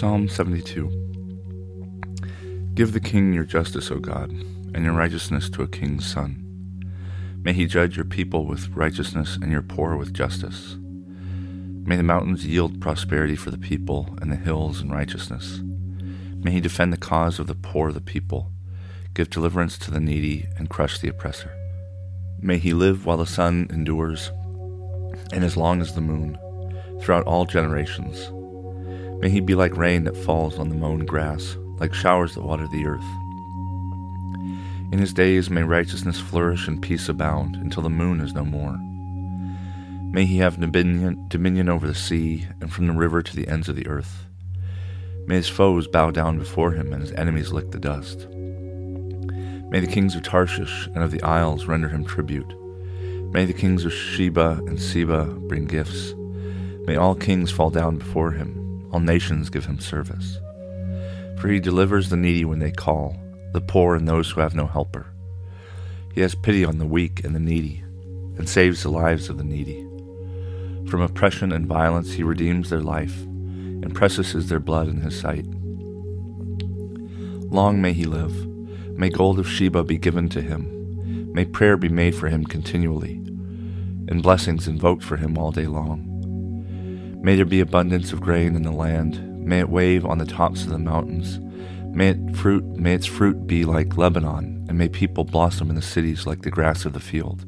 Psalm 72 Give the king your justice, O God, and your righteousness to a king's son. May he judge your people with righteousness and your poor with justice. May the mountains yield prosperity for the people, and the hills in righteousness. May he defend the cause of the poor of the people, give deliverance to the needy, and crush the oppressor. May he live while the sun endures, and as long as the moon, throughout all generations. May he be like rain that falls on the mown grass, like showers that water the earth. In his days may righteousness flourish and peace abound until the moon is no more. May he have dominion, dominion over the sea and from the river to the ends of the earth. May his foes bow down before him and his enemies lick the dust. May the kings of Tarshish and of the isles render him tribute. May the kings of Sheba and Seba bring gifts. May all kings fall down before him all nations give him service. For he delivers the needy when they call, the poor and those who have no helper. He has pity on the weak and the needy, and saves the lives of the needy. From oppression and violence he redeems their life, and preciouses their blood in his sight. Long may he live. May gold of Sheba be given to him. May prayer be made for him continually, and blessings invoked for him all day long. May there be abundance of grain in the land. May it wave on the tops of the mountains. May, it fruit, may its fruit be like Lebanon, and may people blossom in the cities like the grass of the field.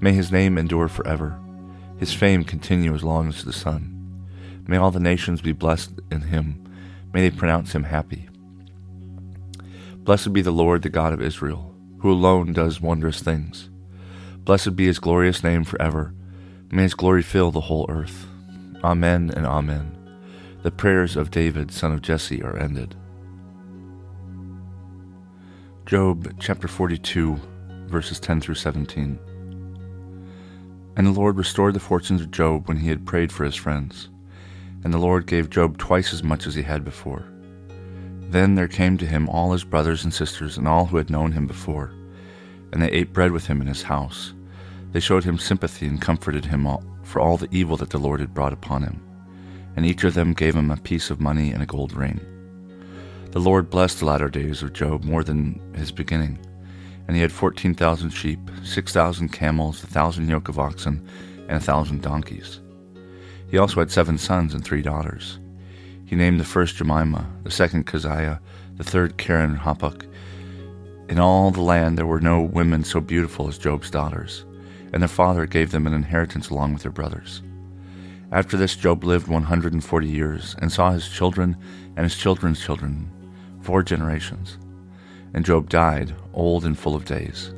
May his name endure forever, his fame continue as long as the sun. May all the nations be blessed in him. May they pronounce him happy. Blessed be the Lord, the God of Israel, who alone does wondrous things. Blessed be his glorious name forever. May his glory fill the whole earth. Amen and Amen. The prayers of David, son of Jesse, are ended. Job chapter 42, verses 10 through 17. And the Lord restored the fortunes of Job when he had prayed for his friends. And the Lord gave Job twice as much as he had before. Then there came to him all his brothers and sisters and all who had known him before, and they ate bread with him in his house. They showed him sympathy and comforted him all, for all the evil that the Lord had brought upon him. And each of them gave him a piece of money and a gold ring. The Lord blessed the latter days of Job more than his beginning. And he had fourteen thousand sheep, six thousand camels, a thousand yoke of oxen, and a thousand donkeys. He also had seven sons and three daughters. He named the first Jemima, the second Keziah, the third Keren Happuch. In all the land there were no women so beautiful as Job's daughters and their father gave them an inheritance along with their brothers. After this, Job lived 140 years and saw his children and his children's children, four generations. And Job died, old and full of days.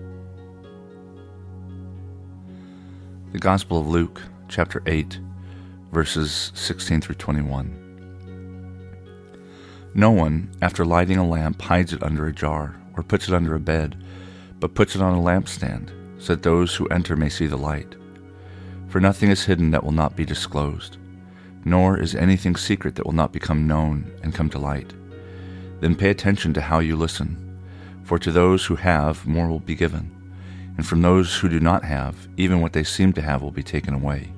The Gospel of Luke, chapter 8, verses 16 through 21. No one, after lighting a lamp, hides it under a jar or puts it under a bed, but puts it on a lampstand so that those who enter may see the light. For nothing is hidden that will not be disclosed, nor is anything secret that will not become known and come to light. Then pay attention to how you listen, for to those who have, more will be given, and from those who do not have, even what they seem to have will be taken away.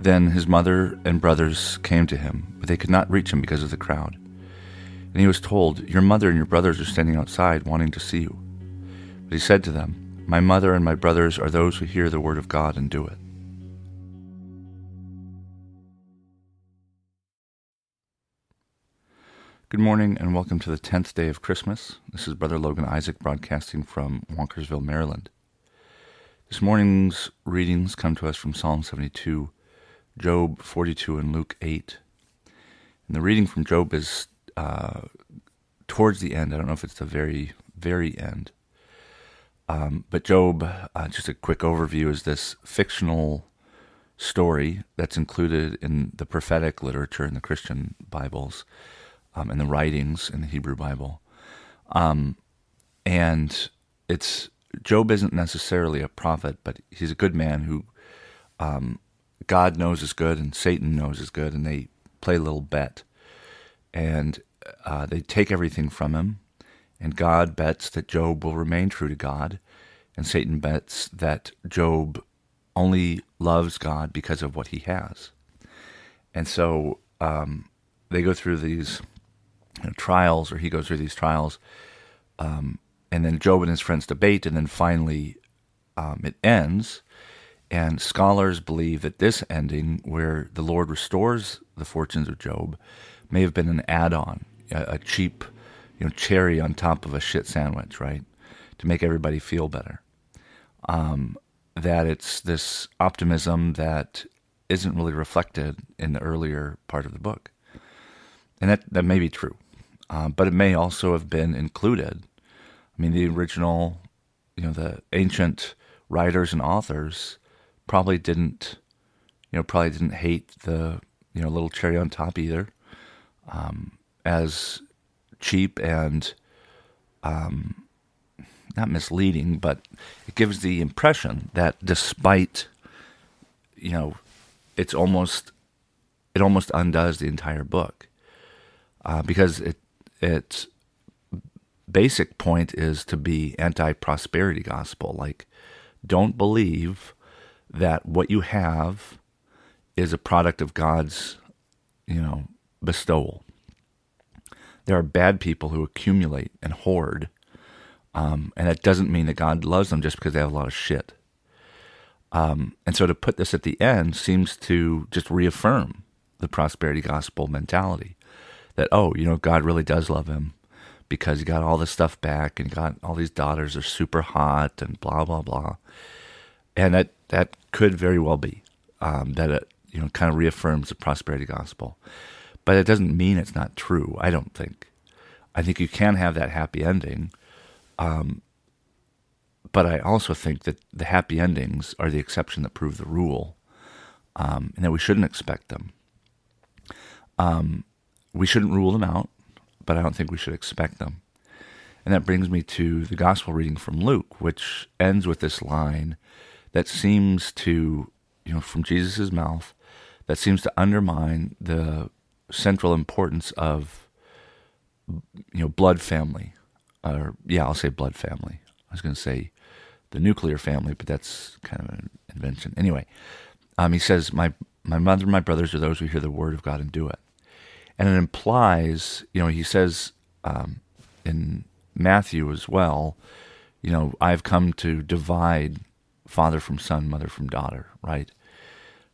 Then his mother and brothers came to him, but they could not reach him because of the crowd. And he was told, Your mother and your brothers are standing outside wanting to see you. But he said to them, my mother and my brothers are those who hear the word of God and do it. Good morning and welcome to the 10th day of Christmas. This is Brother Logan Isaac broadcasting from Walkersville, Maryland. This morning's readings come to us from Psalm 72, Job 42, and Luke 8. And the reading from Job is uh, towards the end. I don't know if it's the very, very end. Um, but Job, uh, just a quick overview, is this fictional story that's included in the prophetic literature in the Christian Bibles um, and the writings in the Hebrew Bible. Um, and it's Job isn't necessarily a prophet, but he's a good man who um, God knows is good and Satan knows is good, and they play a little bet. And uh, they take everything from him, and God bets that Job will remain true to God, and Satan bets that Job only loves God because of what he has. And so um, they go through these you know, trials, or he goes through these trials, um, and then Job and his friends debate, and then finally um, it ends. And scholars believe that this ending, where the Lord restores the fortunes of Job, may have been an add-on, a, a cheap, you know, cherry on top of a shit sandwich, right, to make everybody feel better. Um, that it's this optimism that isn't really reflected in the earlier part of the book, and that that may be true, um, but it may also have been included. I mean, the original, you know, the ancient writers and authors probably didn't, you know, probably didn't hate the you know little cherry on top either, um, as cheap and um, not misleading, but it gives the impression that despite, you know, it's almost it almost undoes the entire book uh, because it its basic point is to be anti-prosperity gospel. Like, don't believe that what you have is a product of God's, you know, bestowal. There are bad people who accumulate and hoard um, and that doesn't mean that God loves them just because they have a lot of shit. Um, and so to put this at the end seems to just reaffirm the prosperity gospel mentality that, oh, you know, God really does love him because he got all this stuff back and got all these daughters are super hot and blah, blah, blah. And that, that could very well be um, that it, you know, kind of reaffirms the prosperity gospel. But it doesn't mean it's not true, I don't think. I think you can have that happy ending um, but I also think that the happy endings are the exception that prove the rule, um, and that we shouldn't expect them. Um, we shouldn't rule them out, but I don't think we should expect them. And that brings me to the gospel reading from Luke, which ends with this line that seems to, you know, from Jesus' mouth, that seems to undermine the central importance of, you know, blood family, or yeah, I'll say blood family. I was going to say the nuclear family, but that's kind of an invention. Anyway, um, he says, "My my mother and my brothers are those who hear the word of God and do it," and it implies, you know, he says um, in Matthew as well, you know, I've come to divide father from son, mother from daughter, right?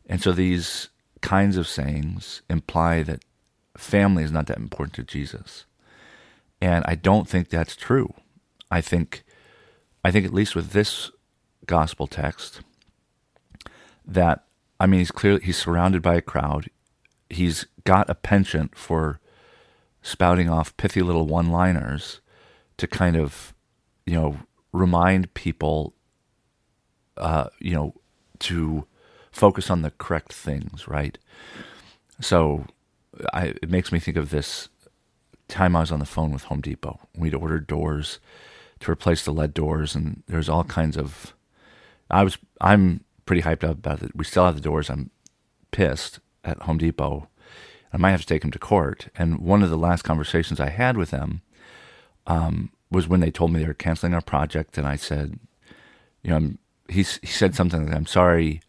And so these kinds of sayings imply that family is not that important to Jesus. And I don't think that's true. I think, I think at least with this gospel text, that I mean, he's clearly he's surrounded by a crowd. He's got a penchant for spouting off pithy little one-liners to kind of, you know, remind people, uh, you know, to focus on the correct things, right? So, I, it makes me think of this time I was on the phone with Home Depot. We'd ordered doors to replace the lead doors, and there's all kinds of. I was I'm pretty hyped up about it. We still have the doors. I'm pissed at Home Depot. I might have to take them to court. And one of the last conversations I had with them um, was when they told me they were canceling our project, and I said, you know, I'm, he he said something like, "I'm sorry,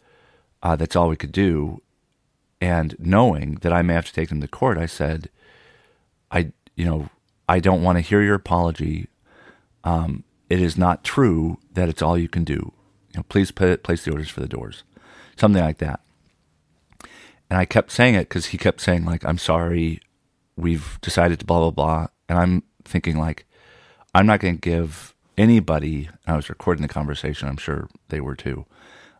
uh, that's all we could do." And knowing that I may have to take them to court, I said, I you know, I don't want to hear your apology. Um, it is not true that it's all you can do. You know, please put, place the orders for the doors, something like that. And I kept saying it because he kept saying like, "I'm sorry, we've decided to blah blah blah," and I'm thinking like, I'm not going to give anybody. I was recording the conversation. I'm sure they were too.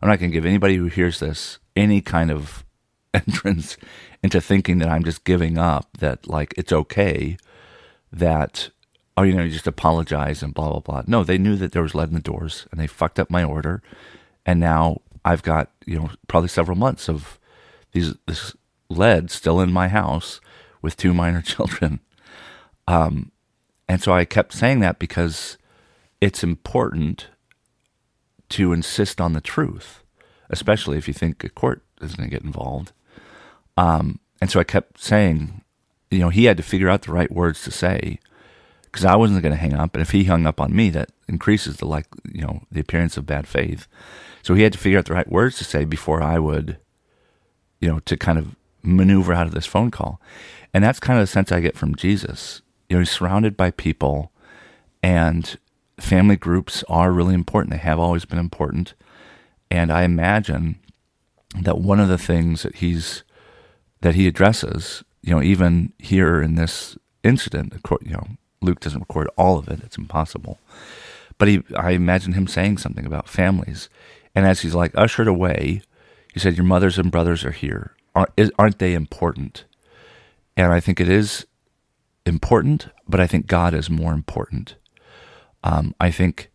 I'm not going to give anybody who hears this any kind of entrance into thinking that I'm just giving up, that like it's okay, that oh you know you just apologize and blah blah blah. No, they knew that there was lead in the doors and they fucked up my order, and now I've got you know probably several months of these this lead still in my house with two minor children. Um, and so I kept saying that because it's important to insist on the truth, especially if you think a court is going to get involved. Um, and so I kept saying, you know, he had to figure out the right words to say because I wasn't going to hang up. And if he hung up on me, that increases the like, you know, the appearance of bad faith. So he had to figure out the right words to say before I would, you know, to kind of maneuver out of this phone call. And that's kind of the sense I get from Jesus. You know, he's surrounded by people, and family groups are really important. They have always been important. And I imagine that one of the things that he's that he addresses, you know, even here in this incident, you know, Luke doesn't record all of it; it's impossible. But he, I imagine him saying something about families, and as he's like ushered away, he said, "Your mothers and brothers are here. Aren't they important?" And I think it is important, but I think God is more important. Um, I think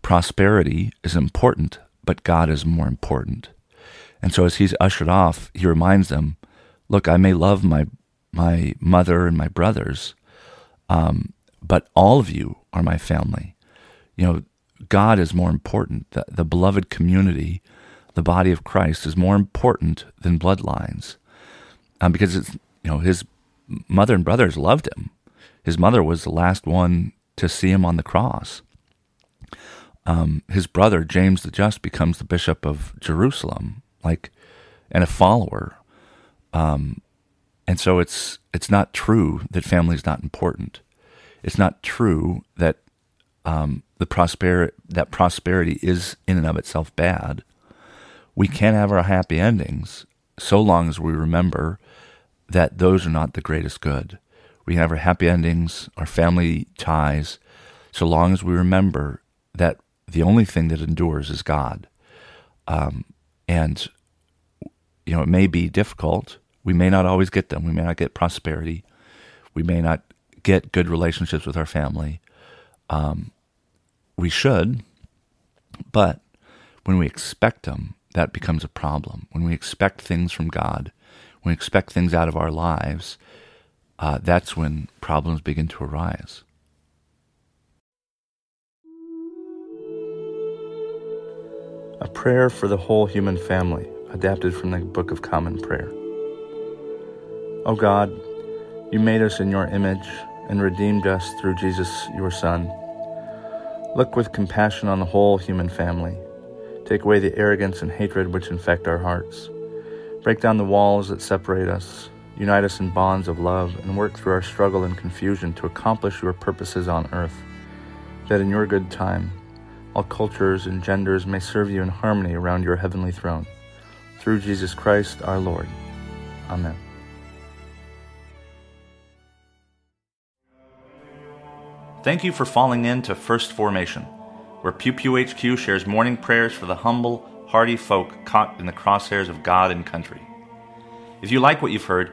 prosperity is important, but God is more important. And so as he's ushered off, he reminds them, look, I may love my my mother and my brothers, um, but all of you are my family. You know, God is more important. The, the beloved community, the body of Christ, is more important than bloodlines, um, because it's you know his mother and brothers loved him. His mother was the last one to see him on the cross. Um, his brother James the Just becomes the bishop of Jerusalem, like, and a follower. Um, and so it's it's not true that family is not important. It's not true that um, the prosper that prosperity is in and of itself bad. We can have our happy endings so long as we remember that those are not the greatest good. We have our happy endings, our family ties, so long as we remember that the only thing that endures is God. Um, and, you know, it may be difficult we may not always get them. We may not get prosperity. We may not get good relationships with our family. Um, we should, but when we expect them, that becomes a problem. When we expect things from God, when we expect things out of our lives, uh, that's when problems begin to arise. A prayer for the whole human family, adapted from the Book of Common Prayer. O God, you made us in your image and redeemed us through Jesus, your Son. Look with compassion on the whole human family. Take away the arrogance and hatred which infect our hearts. Break down the walls that separate us. Unite us in bonds of love and work through our struggle and confusion to accomplish your purposes on earth, that in your good time all cultures and genders may serve you in harmony around your heavenly throne. Through Jesus Christ our Lord. Amen. Thank you for falling in to First Formation, where Pew Pew HQ shares morning prayers for the humble, hardy folk caught in the crosshairs of God and country. If you like what you've heard,